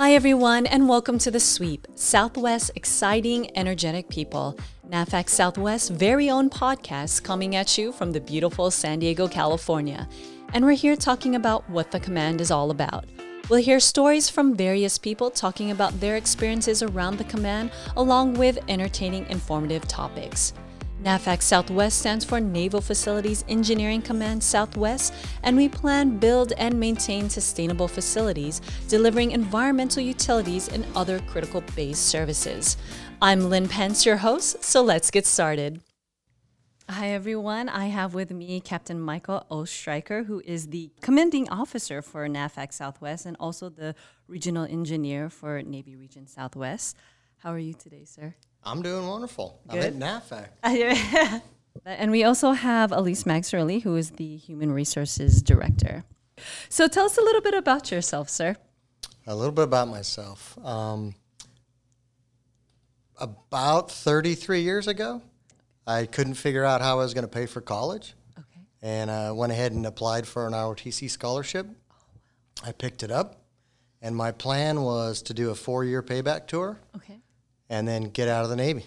Hi, everyone, and welcome to The Sweep, Southwest Exciting, Energetic People, NAVFAC Southwest's very own podcast coming at you from the beautiful San Diego, California. And we're here talking about what the command is all about. We'll hear stories from various people talking about their experiences around the command, along with entertaining, informative topics. NAVFAC Southwest stands for Naval Facilities Engineering Command Southwest, and we plan, build, and maintain sustainable facilities, delivering environmental utilities and other critical base services. I'm Lynn Pence, your host, so let's get started. Hi, everyone. I have with me Captain Michael Oestereicher, who is the commanding officer for NAVFAC Southwest and also the regional engineer for Navy Region Southwest. How are you today, sir? I'm doing wonderful. Good. I'm at NAVFAC. and we also have Elise Maxerly, who is the Human Resources Director. So tell us a little bit about yourself, sir. A little bit about myself. Um, about 33 years ago, I couldn't figure out how I was going to pay for college. Okay. And I went ahead and applied for an ROTC scholarship. I picked it up, and my plan was to do a four year payback tour Okay. And then get out of the Navy.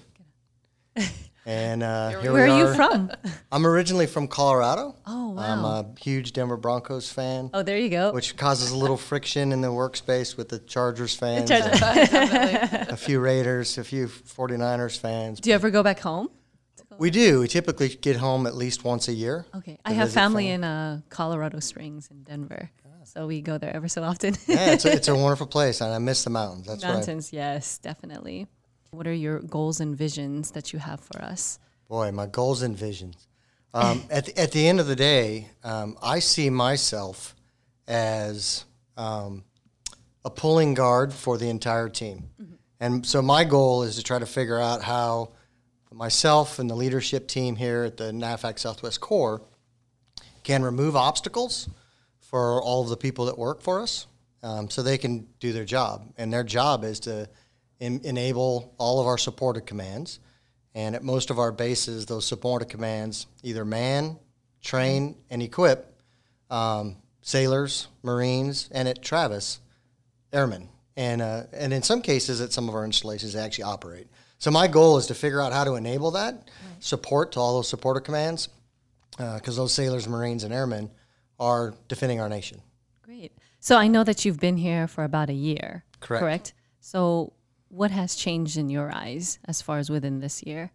and uh, here Where we are you are. from? I'm originally from Colorado. Oh, wow! I'm a huge Denver Broncos fan. Oh, there you go. which causes a little friction in the workspace with the Chargers fans, Chargers. a few Raiders, a few 49ers fans. Do you ever go back home? We do. We typically get home at least once a year. Okay. I have family fam- in uh, Colorado Springs in Denver. So we go there ever so often. Yeah, it's a, it's a wonderful place, and I miss the mountains. That's right. Mountains, yes, definitely. What are your goals and visions that you have for us? Boy, my goals and visions. Um, at, the, at the end of the day, um, I see myself as um, a pulling guard for the entire team. And so my goal is to try to figure out how myself and the leadership team here at the NAVFAC Southwest Corps can remove obstacles for all of the people that work for us um, so they can do their job. And their job is to en- enable all of our supported commands. And at most of our bases, those supported commands either man, train, and equip um, sailors, Marines, and at Travis, airmen. And, uh, and in some cases, at some of our installations, they actually operate. So my goal is to figure out how to enable that support to all those supported commands because those sailors, Marines, and airmen are defending our nation. Great. So I know that you've been here for about a year. Correct. Correct. So what has changed in your eyes as far as within this year?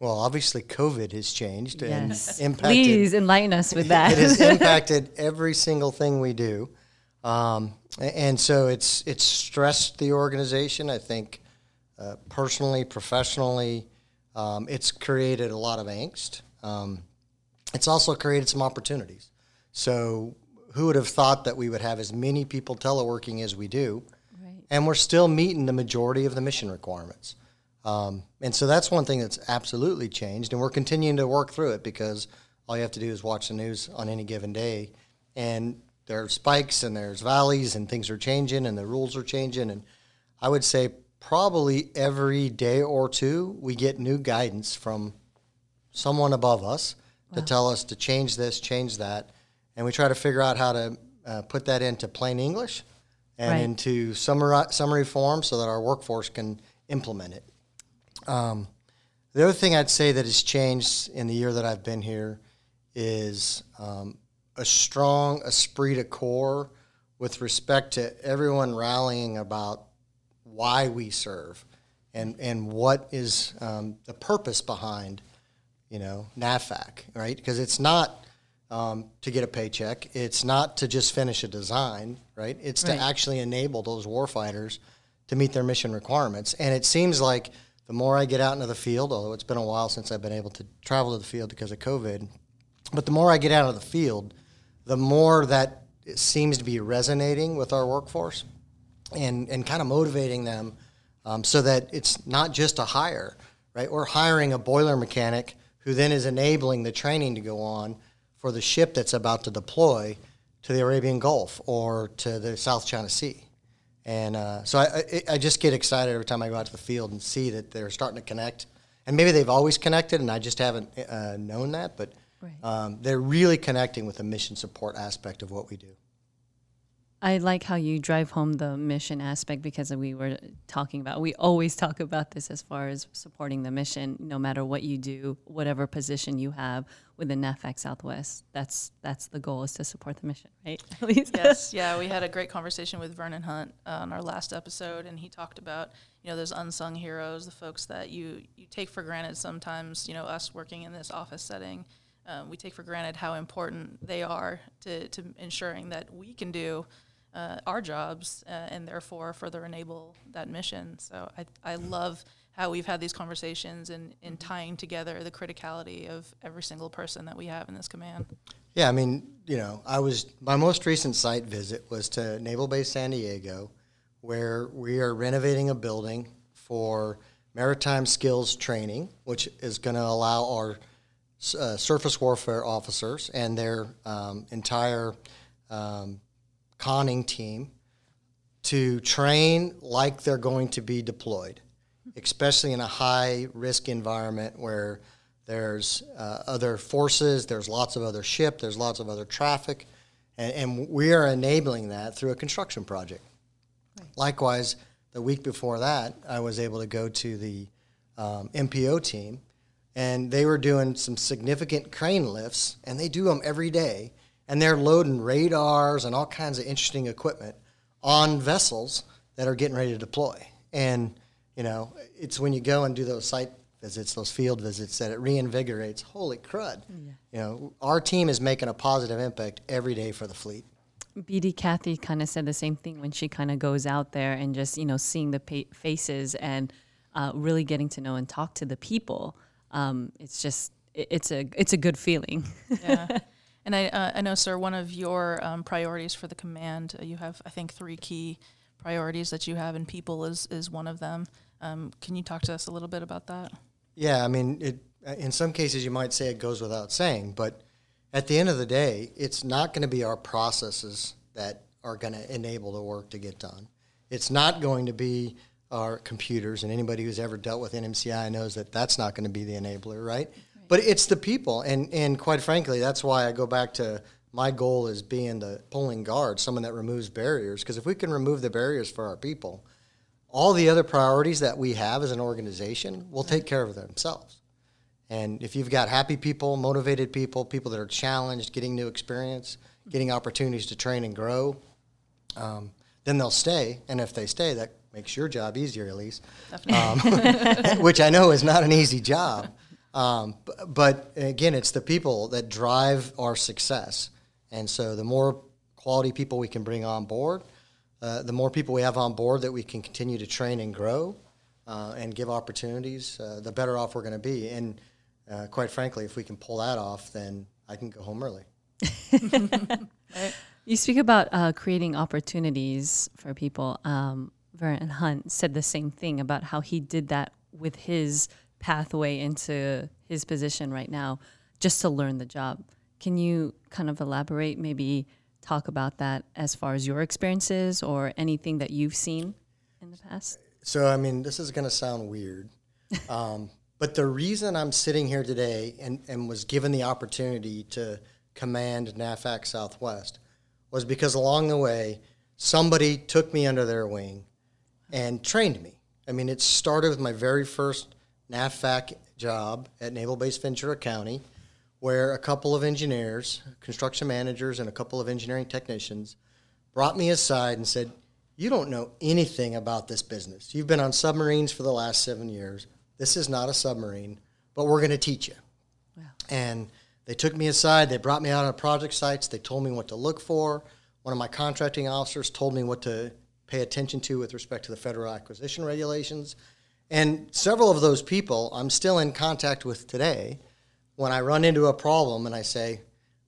Well, obviously, COVID has changed Yes. and impacted. Please enlighten us with that. it has impacted every single thing we do, um, and so it's it's stressed the organization. I think uh, personally, professionally, um, it's created a lot of angst. Um, it's also created some opportunities. So, who would have thought that we would have as many people teleworking as we do? And we're still meeting the majority of the mission requirements. Um, and so that's one thing that's absolutely changed, and we're continuing to work through it because all you have to do is watch the news on any given day, and there are spikes and there's valleys, and things are changing, and the rules are changing. And I would say probably every day or two we get new guidance from someone above us to tell us to change this, change that, and we try to figure out how to uh, put that into plain English and Right. into summary, summary form so that our workforce can implement it. Um, the other thing I'd say that has changed in the year that I've been here is um, a strong esprit de corps with respect to everyone rallying about why we serve and, and what is um, the purpose behind, you know, NAVFAC, right? Because it's not um, to get a paycheck. It's not to just finish a design, right? It's Right. to actually enable those warfighters to meet their mission requirements. And it seems like the more I get out into the field, although it's been a while since I've been able to travel to the field because of COVID, but the more I get out of the field, the more that it seems to be resonating with our workforce and, and kind of motivating them um, so that it's not just a hire, right? We're hiring a boiler mechanic who then is enabling the training to go on for the ship that's about to deploy to the Arabian Gulf or to the South China Sea. And uh, so I, I, I just get excited every time I go out to the field and see that they're starting to connect. And maybe they've always connected, and I just haven't uh, known that. But Right. um, they're really connecting with the mission support aspect of what we do. I like how you drive home the mission aspect because we were talking about, we always talk about this as far as supporting the mission, no matter what you do, whatever position you have within NAVFAC Southwest. That's that's the goal is to support the mission, right? yes, yeah. We had a great conversation with Vernon Hunt uh, on our last episode, and he talked about you know those unsung heroes, the folks that you you take for granted sometimes. You know, us working in this office setting, um, we take for granted how important they are to to ensuring that we can do uh, our jobs uh, and therefore further enable that mission. So I, I love how we've had these conversations and in tying together the criticality of every single person that we have in this command. Yeah, I mean, you know, I was my most recent site visit was to Naval Base San Diego, where we are renovating a building for maritime skills training, which is going to allow our uh, surface warfare officers and their um, entire um, conning team to train like they're going to be deployed, especially in a high risk environment where there's uh, other forces, there's lots of other ship, there's lots of other traffic, and, and we are enabling that through a construction project. Right. Likewise, the week before that, I was able to go to the um, MPO team, and they were doing some significant crane lifts, and they do them every day and they're loading radars and all kinds of interesting equipment on vessels that are getting ready to deploy. And you know, it's when you go and do those site visits, those field visits, that it reinvigorates. Holy crud! Yeah. You know, our team is making a positive impact every day for the fleet. BD Kathy kind of said the same thing when she kind of goes out there and just you know seeing the pa- faces and uh, really getting to know and talk to the people. Um, it's just it's a it's a good feeling. Yeah. And I, uh, I know, sir, one of your um, priorities for the command, uh, you have, I think, three key priorities that you have, and people is, is one of them. Um, can you talk to us a little bit about that? Yeah, I mean, it, in some cases, you might say it goes without saying, but at the end of the day, it's not going to be our processes that are going to enable the work to get done. It's not going to be our computers, and anybody who's ever dealt with NMCI knows that that's not going to be the enabler, right? But it's the people, and and quite frankly, that's why I go back to my goal is being the pulling guard, someone that removes barriers. Because if we can remove the barriers for our people, all the other priorities that we have as an organization will take care of themselves. And if you've got happy people, motivated people, people that are challenged, getting new experience, getting opportunities to train and grow, um, then they'll stay. And if they stay, that makes your job easier, at least, um, which I know is not an easy job. Um, but again, it's the people that drive our success. And so the more quality people we can bring on board, uh, the more people we have on board that we can continue to train and grow uh, and give opportunities, uh, the better off we're going to be. And uh, quite frankly, if we can pull that off, then I can go home early. You speak about uh, creating opportunities for people. Um, Vernon Hunt said the same thing about how he did that with his pathway into his position right now just to learn the job. Can you kind of elaborate, maybe talk about that as far as your experiences or anything that you've seen in the past? So, I mean, this is going to sound weird, um, but the reason I'm sitting here today and, and was given the opportunity to command NAVFAC Southwest was because along the way, somebody took me under their wing and trained me. I mean, it started with my very first NAVFAC job at Naval Base Ventura County, where a couple of engineers, construction managers, and a couple of engineering technicians brought me aside and said, You don't know anything about this business. You've been on submarines for the last seven years. This is not a submarine, but we're going to teach you. Wow. And they took me aside, they brought me out on project sites, they told me what to look for. One of my contracting officers told me what to pay attention to with respect to the federal acquisition regulations. And several of those people I'm still in contact with today. When I run into a problem and I say,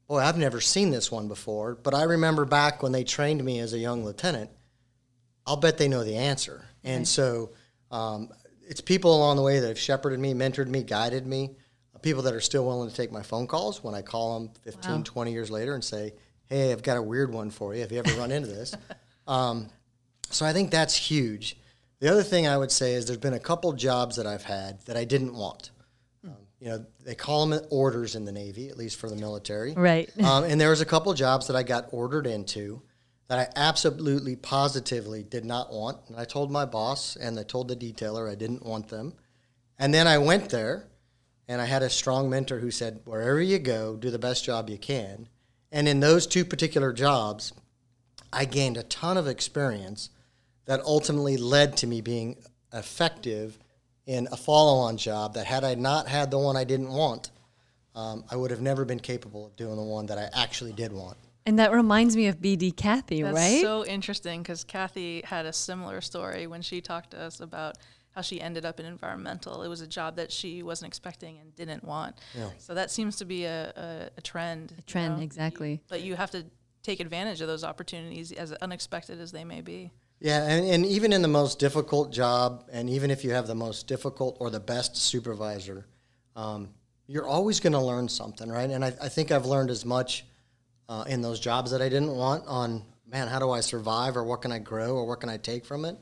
Boy, I've never seen this one before, but I remember back when they trained me as a young lieutenant, I'll bet they know the answer. And right. so um, it's people along the way that have shepherded me, mentored me, guided me, uh, people that are still willing to take my phone calls when I call them 15, wow. 20 years later and say, Hey, I've got a weird one for you. Have you ever run into this? Um, so I think that's huge. The other thing I would say is there's been a couple jobs that I've had that I didn't want. Um, you know, they call them orders in the Navy, at least for the military. Right. Um, and there was a couple jobs that I got ordered into that I absolutely, positively did not want. And I told my boss and I told the detailer I didn't want them. And then I went there and I had a strong mentor who said, wherever you go, do the best job you can. And in those two particular jobs, I gained a ton of experience that ultimately led to me being effective in a follow on job that had I not had the one I didn't want, um, I would have never been capable of doing the one that I actually did want. And that reminds me of BD Kathy, That's right? so interesting because Kathy had a similar story when she talked to us about how she ended up in environmental. It was a job that she wasn't expecting and didn't want. Yeah. So that seems to be a, a, a trend. A trend, you exactly. But you have to take advantage of those opportunities as unexpected as they may be. Yeah, and, and even in the most difficult job, and even if you have the most difficult or the best supervisor, um, you're always going to learn something, right? And I, I think I've learned as much uh, in those jobs that I didn't want on, man, how do I survive or what can I grow or what can I take from it?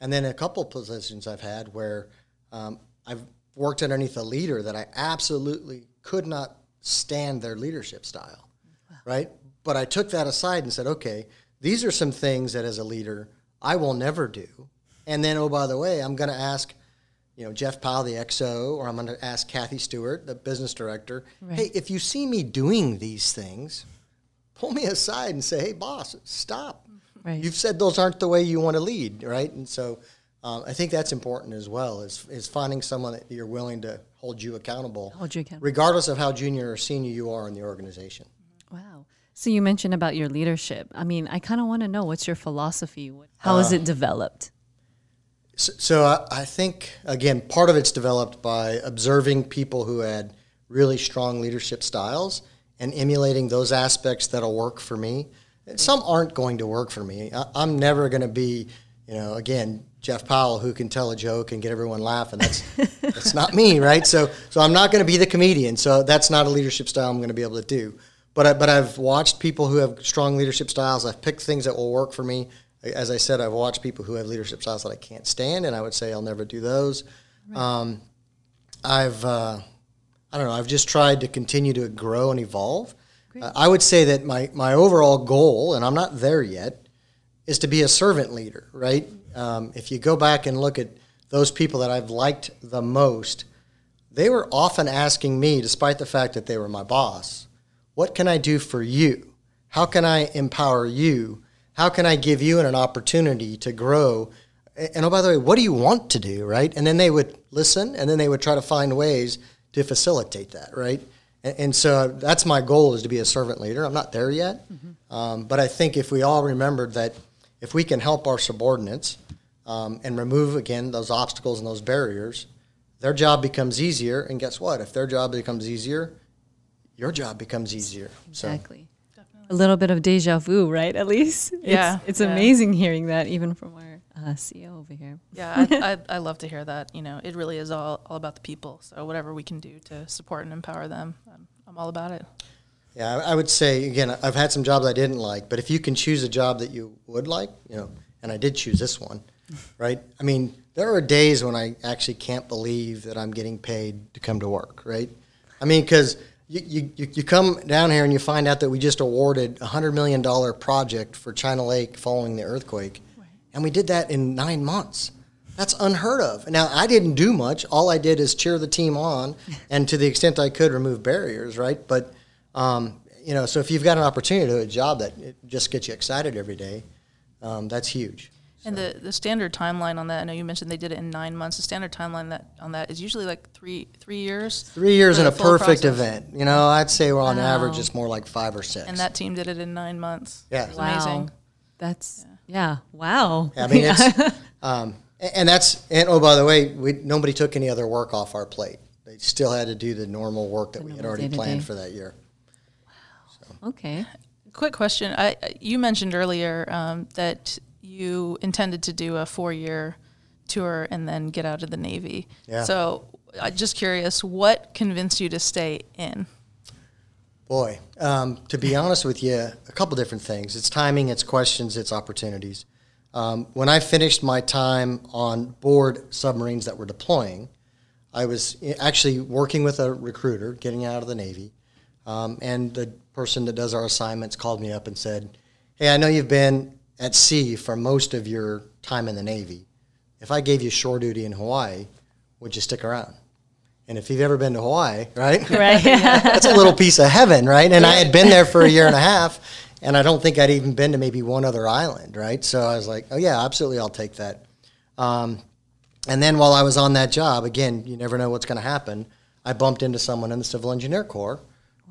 And then a couple positions I've had where um, I've worked underneath a leader that I absolutely could not stand their leadership style, right? But I took that aside and said, okay, these are some things that as a leader I will never do. And then, oh, by the way, I'm going to ask, you know, Jeff Powell, the XO, or I'm going to ask Kathy Stewart, the business director, Right. hey, if you see me doing these things, pull me aside and say, hey, boss, stop. Right. You've said those aren't the way you want to lead, right? And so um, I think that's important as well, is, is finding someone that you're willing to hold you accountable, Hold you accountable. regardless of how junior or senior you are in the organization. Wow. So you mentioned about your leadership. I mean, I kind of want to know what's your philosophy? How is uh, it developed? So, so I, I think again, part of it's developed by observing people who had really strong leadership styles and emulating those aspects that'll work for me. Some aren't going to work for me. I, I'm never going to be, you know, again, Jeff Powell who can tell a joke and get everyone laughing. That's that's not me, right? So so I'm not going to be the comedian. So that's not a leadership style I'm going to be able to do. But I, but I've watched people who have strong leadership styles. I've picked things that will work for me. As I said, I've watched people who have leadership styles that I can't stand, and I would say I'll never do those. Um, I've uh, I don't know. I've just tried to continue to grow and evolve. Uh, I would say that my my overall goal, and I'm not there yet, is to be a servant leader. Right? Um, if you go back and look at those people that I've liked the most, they were often asking me, despite the fact that they were my boss, what can I do for you? How can I empower you? How can I give you an opportunity to grow? And oh, by the way, what do you want to do, right? And then they would listen, and then they would try to find ways to facilitate that, right? And, and so that's my goal is to be a servant leader. I'm not there yet, um, but I think if we all remembered that if we can help our subordinates um, and remove again those obstacles and those barriers, their job becomes easier. And guess what? If their job becomes easier, your job becomes easier. So Exactly. A little bit of deja vu, right? At least. It's, Yeah, It's yeah. amazing hearing that, even from our uh, CEO over here. Yeah, I, I, I love to hear that. You know, it really is all, all about the people. So whatever we can do to support and empower them, I'm, I'm all about it. Yeah, I I would say again, I've had some jobs I didn't like, but if you can choose a job that you would like, you know, and I did choose this one, right? I mean, there are days when I actually can't believe that I'm getting paid to come to work, right? I mean, because you, you, you come down here and you find out that we just awarded a hundred million dollar project for China Lake following the earthquake, and we did that in nine months. That's unheard of. Now, I didn't do much. All I did is cheer the team on, and to the extent I could, remove barriers, right? But um, you know, so if you've got an opportunity to do a job that it just gets you excited every day, um, that's huge. And the, the standard timeline on that, I know you mentioned they did it in nine months. The standard timeline that on that is usually like three three years. Three years in a perfect process. event. You know, I'd say we're on average it's more like five or six. And that team did it in nine months. Yeah. Wow. amazing. That's, yeah, wow. I mean, it's, um, and that's, and oh, by the way, we, nobody took any other work off our plate. They still had to do the normal work that we had already planned for that year. Wow. Okay. Quick question. I I- you mentioned earlier um, that you intended to do a four year tour and then get out of the Navy. Yeah. So I'm just curious, what convinced you to stay in? Boy, um, to be honest with you, a couple different things. It's timing, it's questions, it's opportunities. Um, when I finished my time on board submarines that were deploying, I was actually working with a recruiter getting out of the Navy. Um, and the person that does our assignments called me up and said, hey, I know you've been at sea for most of your time in the Navy. If I gave you shore duty in Hawaii, would you stick around? And if you've ever been to Hawaii, right? Right. That's a little piece of heaven, right? And I had been there for a year and a half, and I don't think I'd even been to maybe one other island, right? So I was like, oh, yeah, absolutely, I'll take that. Um, and then while I was on that job, again, you never know what's going to happen. I bumped into someone in the Civil Engineer Corps,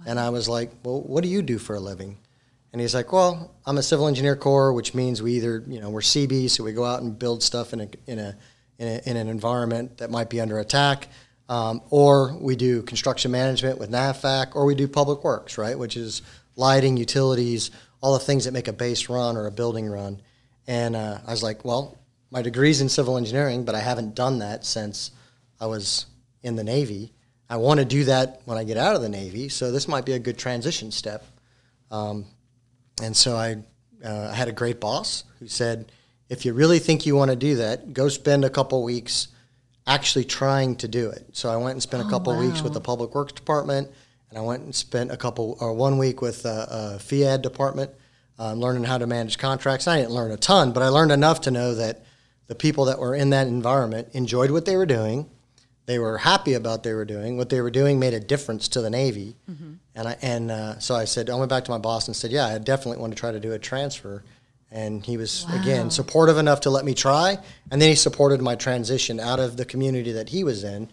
and I was like, well, what do you do for a living? And he's like, well, I'm a Civil Engineer Corps, which means we either, you know, we're CB, so we go out and build stuff in a, in a, in, a, in an environment that might be under attack. Um, or we do construction management with NAVFAC, or we do public works, right, which is lighting, utilities, all the things that make a base run or a building run. And uh, I was like, well, my degree's in civil engineering, but I haven't done that since I was in the Navy. I want to do that when I get out of the Navy, so this might be a good transition step. Um, and so I, uh, I had a great boss who said, if you really think you want to do that, go spend a couple weeks actually trying to do it. So I went and spent a couple weeks with the Public Works Department, and I went and spent a couple or one week with uh, uh, FEAD department, um, learning how to manage contracts. I didn't learn a ton, but I learned enough to know that the people that were in that environment enjoyed what they were doing. They were happy about what they were doing. What they were doing made a difference to the Navy. And I and uh, so I said, I went back to my boss and said, yeah, I definitely want to try to do a transfer. And he was again supportive enough to let me try, and then he supported my transition out of the community that he was in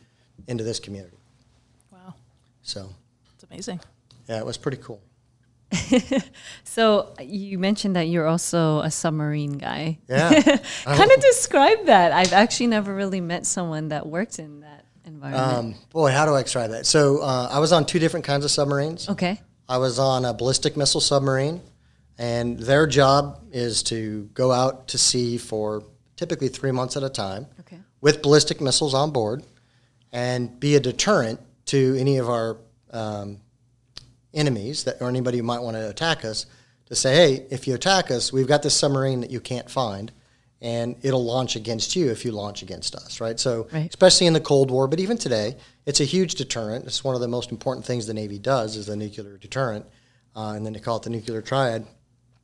into this community. Wow, So it's amazing. yeah, it was pretty cool. So you mentioned that you're also a submarine guy. Yeah, kind of describe that. I've actually never really met someone that worked in that environment. um, boy, how do I describe that? So uh, I was on two different kinds of submarines. okay. I was on a ballistic missile submarine, and their job is to go out to sea for typically three months at a time Okay. with ballistic missiles on board and be a deterrent to any of our um, enemies that or anybody who might want to attack us to say, hey, if you attack us, we've got this submarine that you can't find, and it'll launch against you if you launch against us, right? So, Right. especially in the Cold War, but even today, it's a huge deterrent. It's one of the most important things the Navy does is the nuclear deterrent, uh, and then they call it the nuclear triad.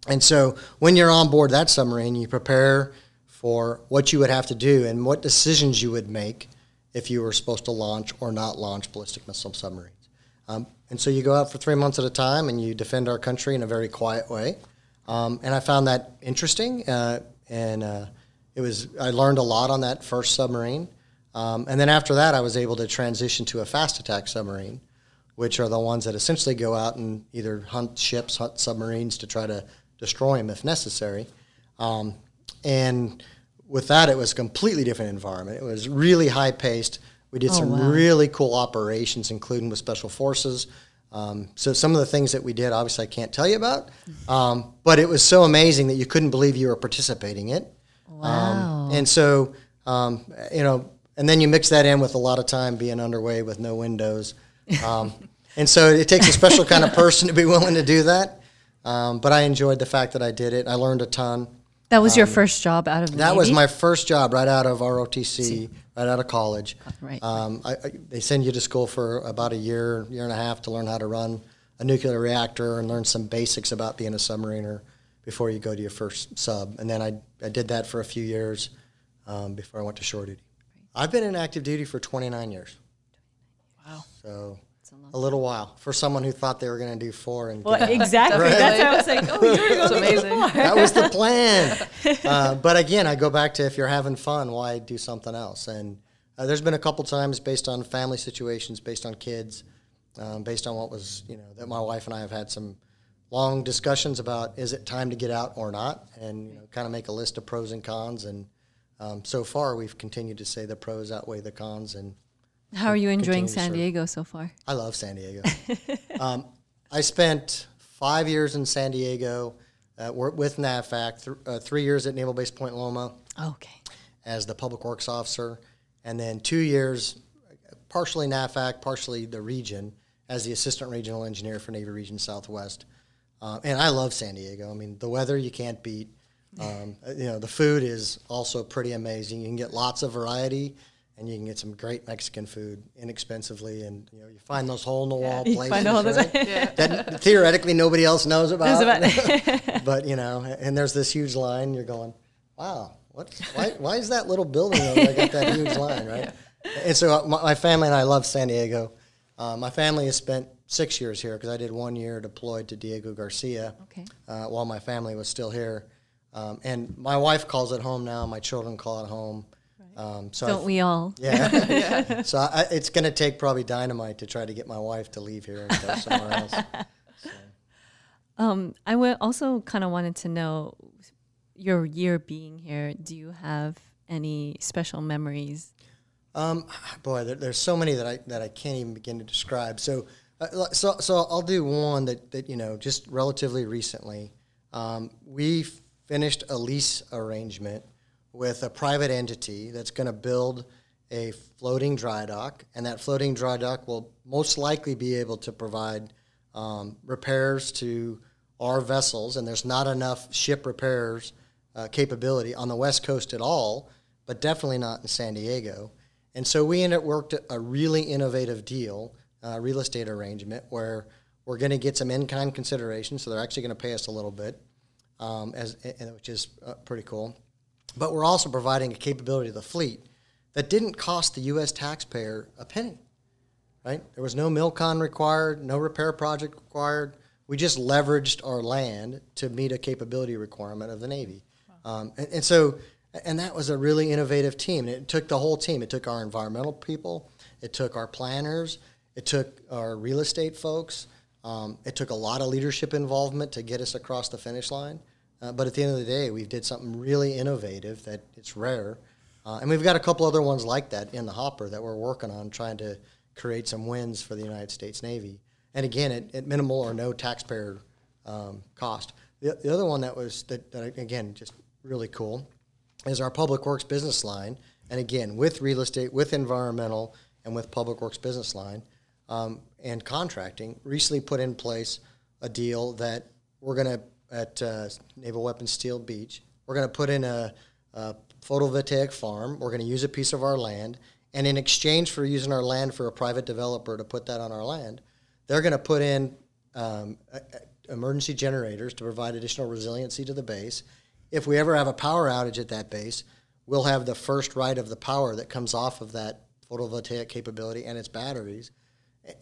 And so, when you're on board that submarine, you prepare for what you would have to do and what decisions you would make if you were supposed to launch or not launch ballistic missile submarines. Um, and so you go out for three months at a time and you defend our country in a very quiet way. Um, and I found that interesting. Uh, and uh, it was I learned a lot on that first submarine. Um, and then after that, I was able to transition to a fast attack submarine, which are the ones that essentially go out and either hunt ships, hunt submarines to try to destroy them if necessary. Um, and with that, it was a completely different environment. It was really high paced. We did Oh, some wow. really cool operations, including with special forces. Um, so some of the things that we did, obviously, I can't tell you about, um, but it was so amazing that you couldn't believe you were participating in it. Wow. Um, and so, um, you know, and then you mix that in with a lot of time being underway with no windows. Um, and so it takes a special kind of person to be willing to do that. Um, but I enjoyed the fact that I did it. I learned a ton. that was your first job out of the um, That was my first job right out of ROTC, right out of college. Right. Um, I, I, they send you to school for about a year, year and a half to learn how to run a nuclear reactor and learn some basics about being a submariner before you go to your first sub. And then I, I did that for a few years um, before I went to shore duty. I've been in active duty for 29 years. Wow. So a little while for someone who thought they were going to do four and Well, get out. exactly. That's how I was like, oh, you're It's going amazing. that was the plan. Uh, but again, I go back to if you're having fun, why do something else? And uh, there's been a couple times based on family situations, based on kids, um, based on what was, you know, that my wife and I have had some long discussions about is it time to get out or not, and you know, kind of make a list of pros and cons. And um, so far, we've continued to say the pros outweigh the cons, and How are you enjoying San. Diego so far? I love San Diego. um, I spent five years in San Diego uh, with NAVFAC, th- uh, three years at Naval Base Point Loma Okay. as the public works officer, and then two years, partially NAVFAC, partially the region, as the assistant regional engineer for Navy Region Southwest. Uh, and I love San Diego. I mean, the weather you can't beat. Um, uh, you know, the food is also pretty amazing. You can get lots of variety, and you can get some great Mexican food inexpensively, and you know you find those hole in the wall You places all that theoretically nobody else knows about. about- but you know, and there's this huge line. You're going, wow, what? Why, why is that little building over there got that huge line, right? And so uh, my, my family and I love San Diego. Uh, my family has spent six years here because I did one year deployed to Diego Garcia Okay. uh, while my family was still here. Um, and my wife calls it home now. My children call it home. Um, so Don't we all? yeah. so I, it's going to take probably dynamite to try to get my wife to leave here and go somewhere else. Um, I also kind of wanted to know your year being here. Do you have any special memories? Um, boy, there, there's so many that I that I can't even begin to describe. So, uh, so so I'll do one that that you know just relatively recently. Um, we finished a lease arrangement with a private entity that's going to build a floating dry dock, and that floating dry dock will most likely be able to provide um, repairs to our vessels. And there's not enough ship repairs uh, capability on the west coast at all, but definitely not in San Diego. And so we ended up worked a really innovative deal, uh, real estate arrangement, where we're going to get some in-kind consideration. So they're actually going to pay us a little bit, um, as which is uh, pretty cool. But we're also providing a capability to the fleet that didn't cost the U.S. taxpayer a penny. Right? There was no milcon required, no repair project required. We just leveraged our land to meet a capability requirement of the Navy. Um, and, and so, and that was a really innovative team. And it took the whole team. It took our environmental people, it took our planners, it took our real estate folks. Um, it took a lot of leadership involvement to get us across the finish line. Uh, but at the end of the day, we did something really innovative that it's rare. Uh, and we've got a couple other ones like that in the hopper that we're working on, trying to create some wins for the United States Navy. And again, at, at minimal or no taxpayer um, cost. The, the other one that was, that, that, again, just really cool is our Public Works business line. And again, with real estate, with environmental, and with Public Works business line um, and contracting, recently put in place a deal that we're going to, at uh, Naval Weapons Seal Beach, we're going to put in a, a photovoltaic farm. We're going to use a piece of our land. And in exchange for using our land for a private developer to put that on our land, they're going to put in um, a, a emergency generators to provide additional resiliency to the base. If we ever have a power outage at that base, we'll have the first right of the power that comes off of that photovoltaic capability and its batteries.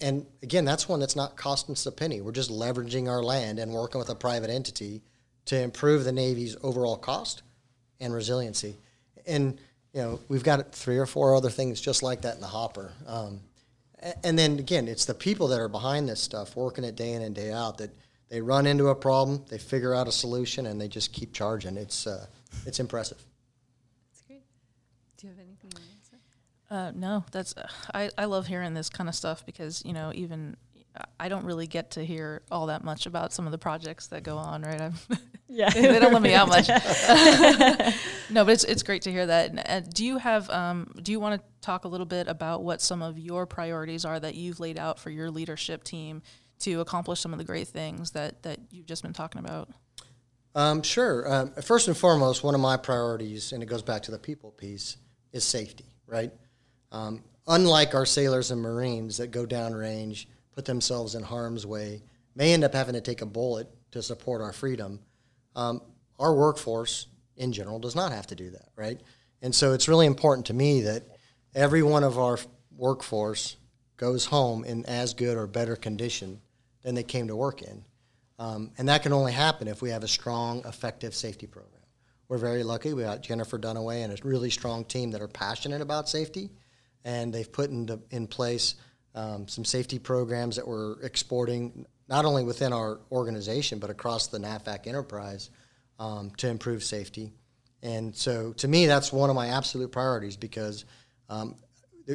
And again, that's one that's not costing us a penny. We're just leveraging our land and working with a private entity to improve the Navy's overall cost and resiliency. And you know, we've got three or four other things just like that in the hopper. Um, and then again, it's the people that are behind this stuff, working it day in and day out, that they run into a problem, they figure out a solution, and they just keep charging. It's uh, it's impressive. That's great. Do you have anything you want to say? Uh, no, that's uh, I, I love hearing this kind of stuff because you know even I don't really get to hear all that much about some of the projects that go on, right? I'm Yeah. they don't let me out much. no, but it's it's great to hear that. And, uh, do you have um, do you want to talk a little bit about what some of your priorities are that you've laid out for your leadership team to accomplish some of the great things that that you've just been talking about? Um, sure. Um, first and foremost, one of my priorities, and it goes back to the people piece, is safety. Right. Um, unlike our sailors and Marines that go downrange, put themselves in harm's way, may end up having to take a bullet to support our freedom. Um, our workforce in general does not have to do that, right? And so it's really important to me that every one of our workforce goes home in as good or better condition than they came to work in. Um, and that can only happen if we have a strong, effective safety program. We're very lucky. We got Jennifer Dunaway and a really strong team that are passionate about safety, and they've put into, in place um, some safety programs that we're exporting not only within our organization but across the NAVFAC enterprise um, to improve safety. And so, to me, that's one of my absolute priorities because um,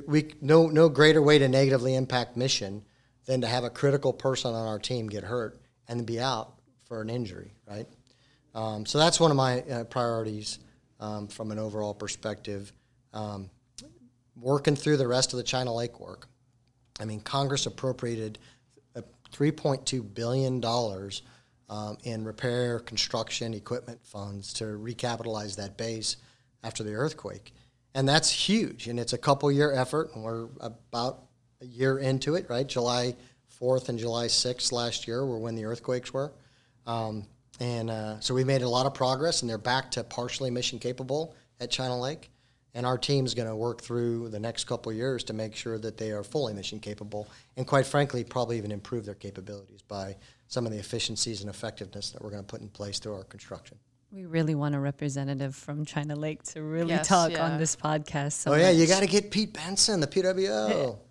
we no no greater way to negatively impact mission than to have a critical person on our team get hurt and be out for an injury, right? Um, so that's one of my uh, priorities um, from an overall perspective. Um, working through the rest of the China Lake work. I mean, Congress appropriated uh, $3.2 billion um, in repair, construction, equipment funds to recapitalize that base after the earthquake. and that's huge. And it's a couple year effort, and we're about a year into it, right? July 4th and July 6th last year were when the earthquakes were. Um, and uh, so we made a lot of progress, and they're back to partially mission capable at China Lake. And our team's going to work through the next couple of years to make sure that they are fully mission capable, and quite frankly, probably even improve their capabilities by some of the efficiencies and effectiveness that we're going to put in place through our construction. We really want a representative from China Lake to really Yes, talk yeah. on this podcast. So oh yeah, you got to get Pete Benson, the PWO. Yeah.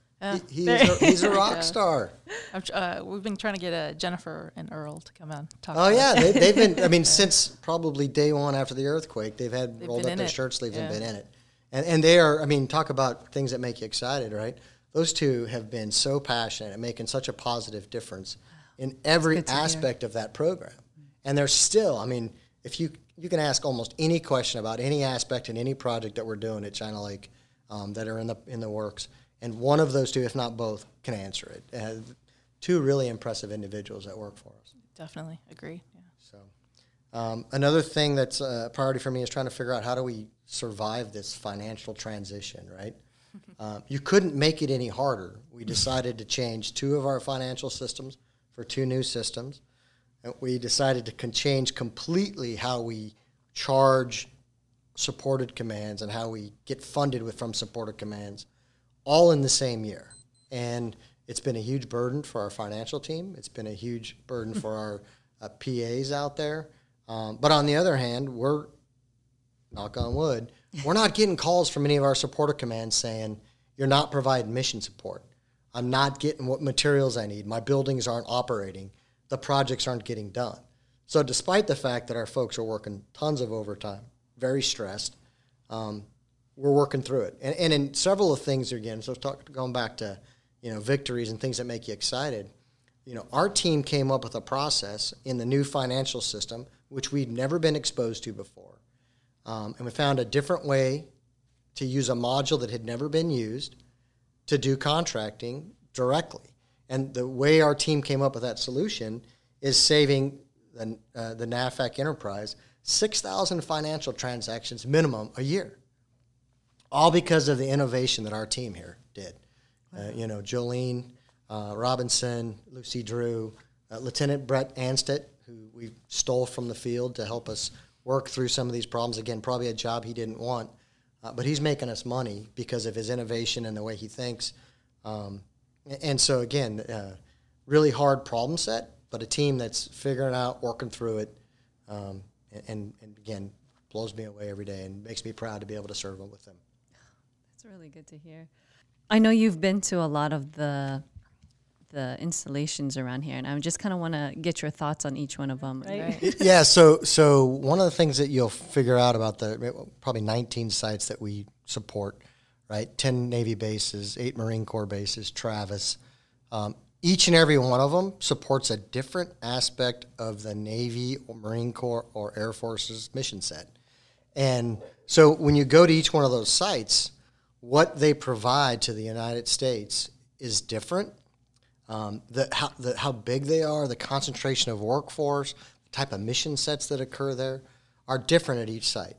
He, he's, a, he's a rock Yeah. star. I'm, uh, we've been trying to get uh, Jennifer and Earl to come out and talk. Oh yeah, they, they've been. I mean, since probably day one after the earthquake, they've had They've rolled up their it. shirt sleeves and been in it. And and they are. I mean, talk about things that make you excited, right? Those two have been so passionate and making such a positive difference in every to hear. aspect of that program. And they're still. I mean, if you you can ask almost any question about any aspect in any project that we're doing at China Lake um, that are in the in the works, and one of those two, if not both, can answer it. Uh, two really impressive individuals that work for us. Definitely agree. Yeah. So, um, another thing that's a priority for me is trying to figure out how do we survive this financial transition, right? Um, you couldn't make it any harder. We decided to change two of our financial systems for two new systems. And we decided to con- change completely how we charge supported commands and how we get funded with from supported commands all in the same year. And it's been a huge burden for our financial team. It's been a huge burden for our uh, PAs out there. Um, but on the other hand, we're, knock on wood, we're not getting calls from any of our supporter commands saying, you're not providing mission support. I'm not getting what materials I need. My buildings aren't operating. The projects aren't getting done. So, despite the fact that our folks are working tons of overtime, very stressed, um, we're working through it. And, and in several of things, again, so talk, going back to you know victories and things that make you excited. You know, our team came up with a process in the new financial system which we'd never been exposed to before, um, and we found a different way to use a module that had never been used to do contracting directly. And the way our team came up with that solution is saving the, uh, the NAVFAC enterprise 6,000 financial transactions minimum a year, all because of the innovation that our team here did. Uh, you know, Jolene uh, Robinson, Lucy Drew, uh, Lieutenant Brett Anstitt, who we stole from the field to help us work through some of these problems. Again, probably a job he didn't want, uh, but he's making us money because of his innovation and the way he thinks. Um, and so, again, uh, really hard problem set, but a team that's figuring out, working through it, um, and, and, again, blows me away every day and makes me proud to be able to serve with them. That's really good to hear. I know you've been to a lot of the the installations around here, and I just kind of want to get your thoughts on each one of them. Right? Right. yeah. So, so one of the things that you'll figure out about the probably 19 sites that we support, right? 10 Navy bases, eight Marine Corps bases, Travis. Um, each and every one of them supports a different aspect of the Navy or Marine Corps or Air Force's mission set. And so when you go to each one of those sites, what they provide to the United States is different um, the, how, the, how big they are, the concentration of workforce, the type of mission sets that occur there are different at each site,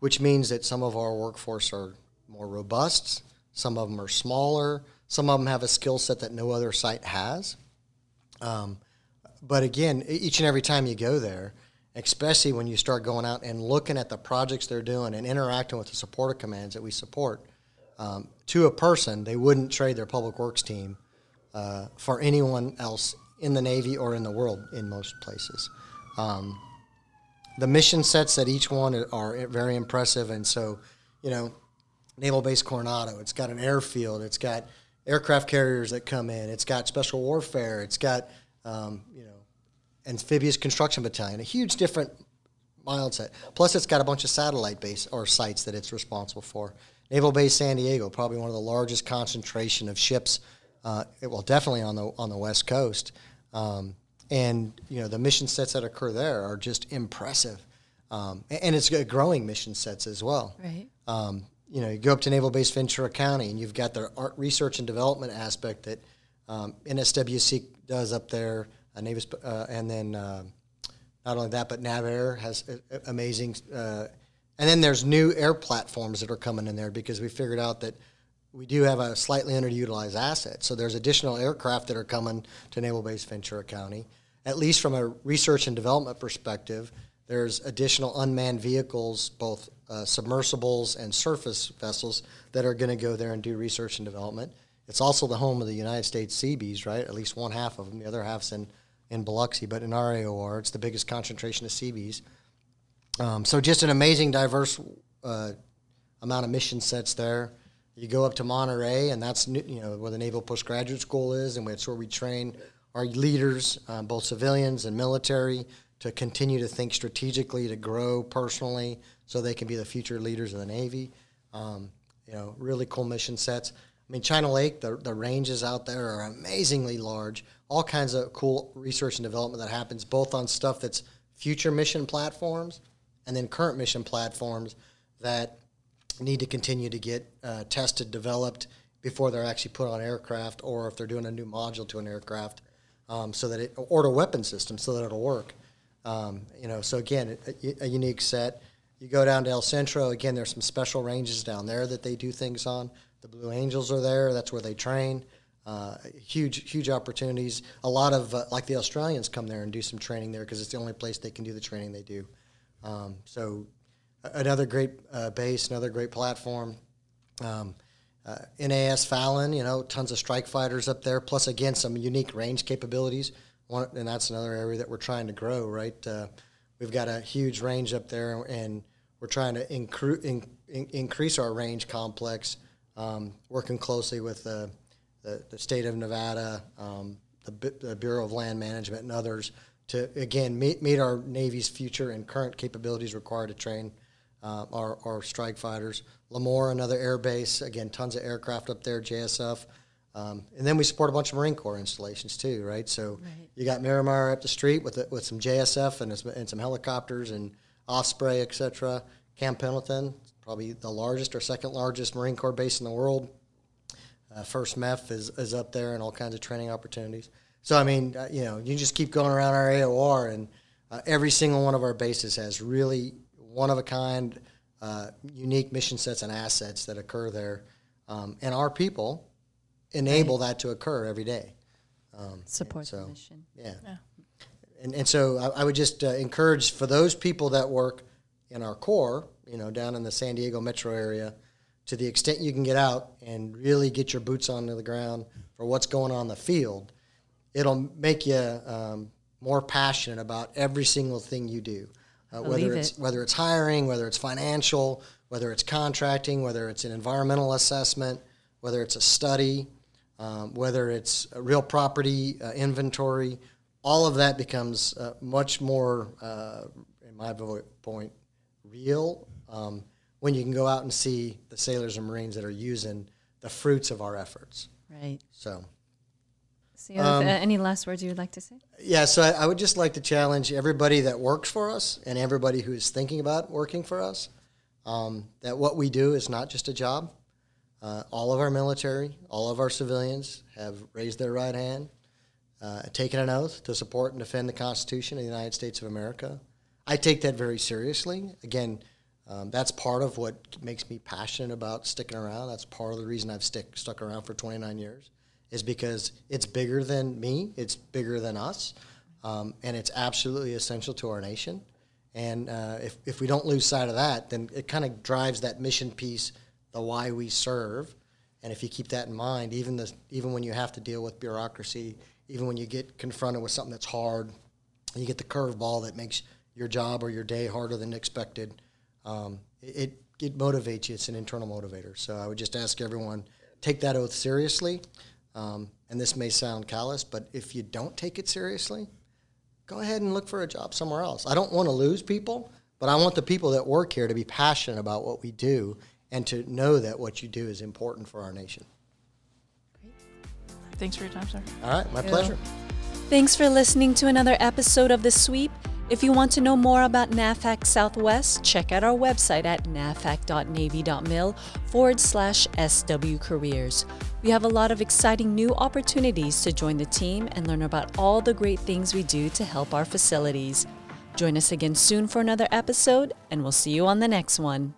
which means that some of our workforce are more robust, some of them are smaller, some of them have a skill set that no other site has. Um, but again, each and every time you go there, especially when you start going out and looking at the projects they're doing and interacting with the supporter commands that we support, um, to a person, they wouldn't trade their public works team uh, for anyone else in the Navy or in the world in most places. Um, the mission sets at each one are very impressive, and so, you know, Naval Base Coronado, it's got an airfield, it's got aircraft carriers that come in, it's got special warfare, it's got, um, you know, amphibious construction battalion, a huge different mild set. Plus, it's got a bunch of satellite base or sites that it's responsible for. Naval Base San Diego, probably one of the largest concentration of ships uh, well, definitely on the on the West Coast, um, and you know the mission sets that occur there are just impressive, um, and, and it's growing mission sets as well. Right. Um, you know, you go up to Naval Base Ventura County, and you've got the art research and development aspect that um, NSWC does up there, uh, Naval, Sp- uh, and then uh, not only that, but NavAir has amazing uh, And then there's new air platforms that are coming in there because we figured out that we do have a slightly underutilized asset. So there's additional aircraft that are coming to Naval Base Ventura County. At least from a research and development perspective, there's additional unmanned vehicles, both uh, submersibles and surface vessels, that are going to go there and do research and development. It's also the home of the United States Seabees, right? At least one half of them. The other half's in, in Biloxi, but in our AOR, it's the biggest concentration of Seabees. Um, so just an amazing, diverse uh, amount of mission sets there. You go up to Monterey, and that's you know where the Naval Postgraduate School is, and it's where we train our leaders, um, both civilians and military, to continue to think strategically, to grow personally, so they can be the future leaders of the Navy. Um, you know, really cool mission sets. I mean, China Lake, the, the ranges out there are amazingly large. All kinds of cool research and development that happens, both on stuff that's future mission platforms and then current mission platforms that need to continue to get uh, tested, developed before they're actually put on aircraft, or if they're doing a new module to an aircraft, um, so that it or a weapon system so that it'll work. Um, you know, so again, a, a, unique set. You go down to El Centro again. There's some special ranges down there that they do things on. The Blue Angels are there. That's where they train. Uh, huge, huge opportunities. A lot of uh, like the Australians come there and do some training there because it's the only place they can do the training they do. Um, so another great uh, base, another great platform. Um, uh, NAS Fallon, you know, tons of strike fighters up there. Plus, again, some unique range capabilities. One, and that's another area that we're trying to grow. Right, uh, we've got a huge range up there, and we're trying to incre- in, in, increase our range complex. Um, working closely with the, the, the state of Nevada, um, the, the Bureau of Land Management, and others to again meet, meet our Navy's future and current capabilities required to train uh, our, our strike fighters. Lemoore, another air base, again, tons of aircraft up there, JSF. Um, and then we support a bunch of Marine Corps installations too, right? So right. you got Miramar up the street with the, with some JSF and, and some helicopters and Osprey, et cetera. Camp Pendleton, probably the largest or second largest Marine Corps base in the world. Uh, First MEF is, is up there and all kinds of training opportunities. So I mean, uh, you know, you just keep going around our AOR, and uh, every single one of our bases has really one of a kind, uh, unique mission sets and assets that occur there, um, and our people enable right. that to occur every day. Um, Support so, the mission. Yeah. yeah. And, and so I, I would just uh, encourage for those people that work in our Corps, you know, down in the San Diego metro area, to the extent you can get out and really get your boots onto the ground for what's going on in the field it'll make you um, more passionate about every single thing you do. Uh, whether it's it. whether it's hiring, whether it's financial, whether it's contracting, whether it's an environmental assessment, whether it's a study, um, whether it's real property uh, inventory, all of that becomes uh, much more, uh, in my point, real um, when you can go out and see the sailors and marines that are using the fruits of our efforts. Right. So. So, um, any last words you would like to say? Yeah, so I, I, would just like to challenge everybody that works for us and everybody who is thinking about working for us um, that what we do is not just a job. Uh, all of our military, all of our civilians have raised their right hand, uh, taken an oath to support and defend the Constitution of the United States of America. I take that very seriously. Again, um, that's part of what makes me passionate about sticking around. That's part of the reason I've stick, stuck around for 29 years is because it's bigger than me, it's bigger than us, um, and it's absolutely essential to our nation. And uh, if, if we don't lose sight of that, then it kind of drives that mission piece, the why we serve. And if you keep that in mind, even the, even when you have to deal with bureaucracy, even when you get confronted with something that's hard, and you get the curveball that makes your job or your day harder than expected. Um, it, it motivates you. It's an internal motivator. So I would just ask everyone take that oath seriously. Um, and this may sound callous, but if you don't take it seriously, go ahead and look for a job somewhere else. I don't want to lose people, but I want the people that work here to be passionate about what we do and to know that what you do is important for our nation. Great. Thanks for your time, sir. All right, my yeah. pleasure. Thanks for listening to another episode of The Sweep. If you want to know more about NAVFAC Southwest, check out our website at navfac.navy.mil forward slash SW Careers. We have a lot of exciting new opportunities to join the team and learn about all the great things we do to help our facilities. Join us again soon for another episode, and we'll see you on the next one.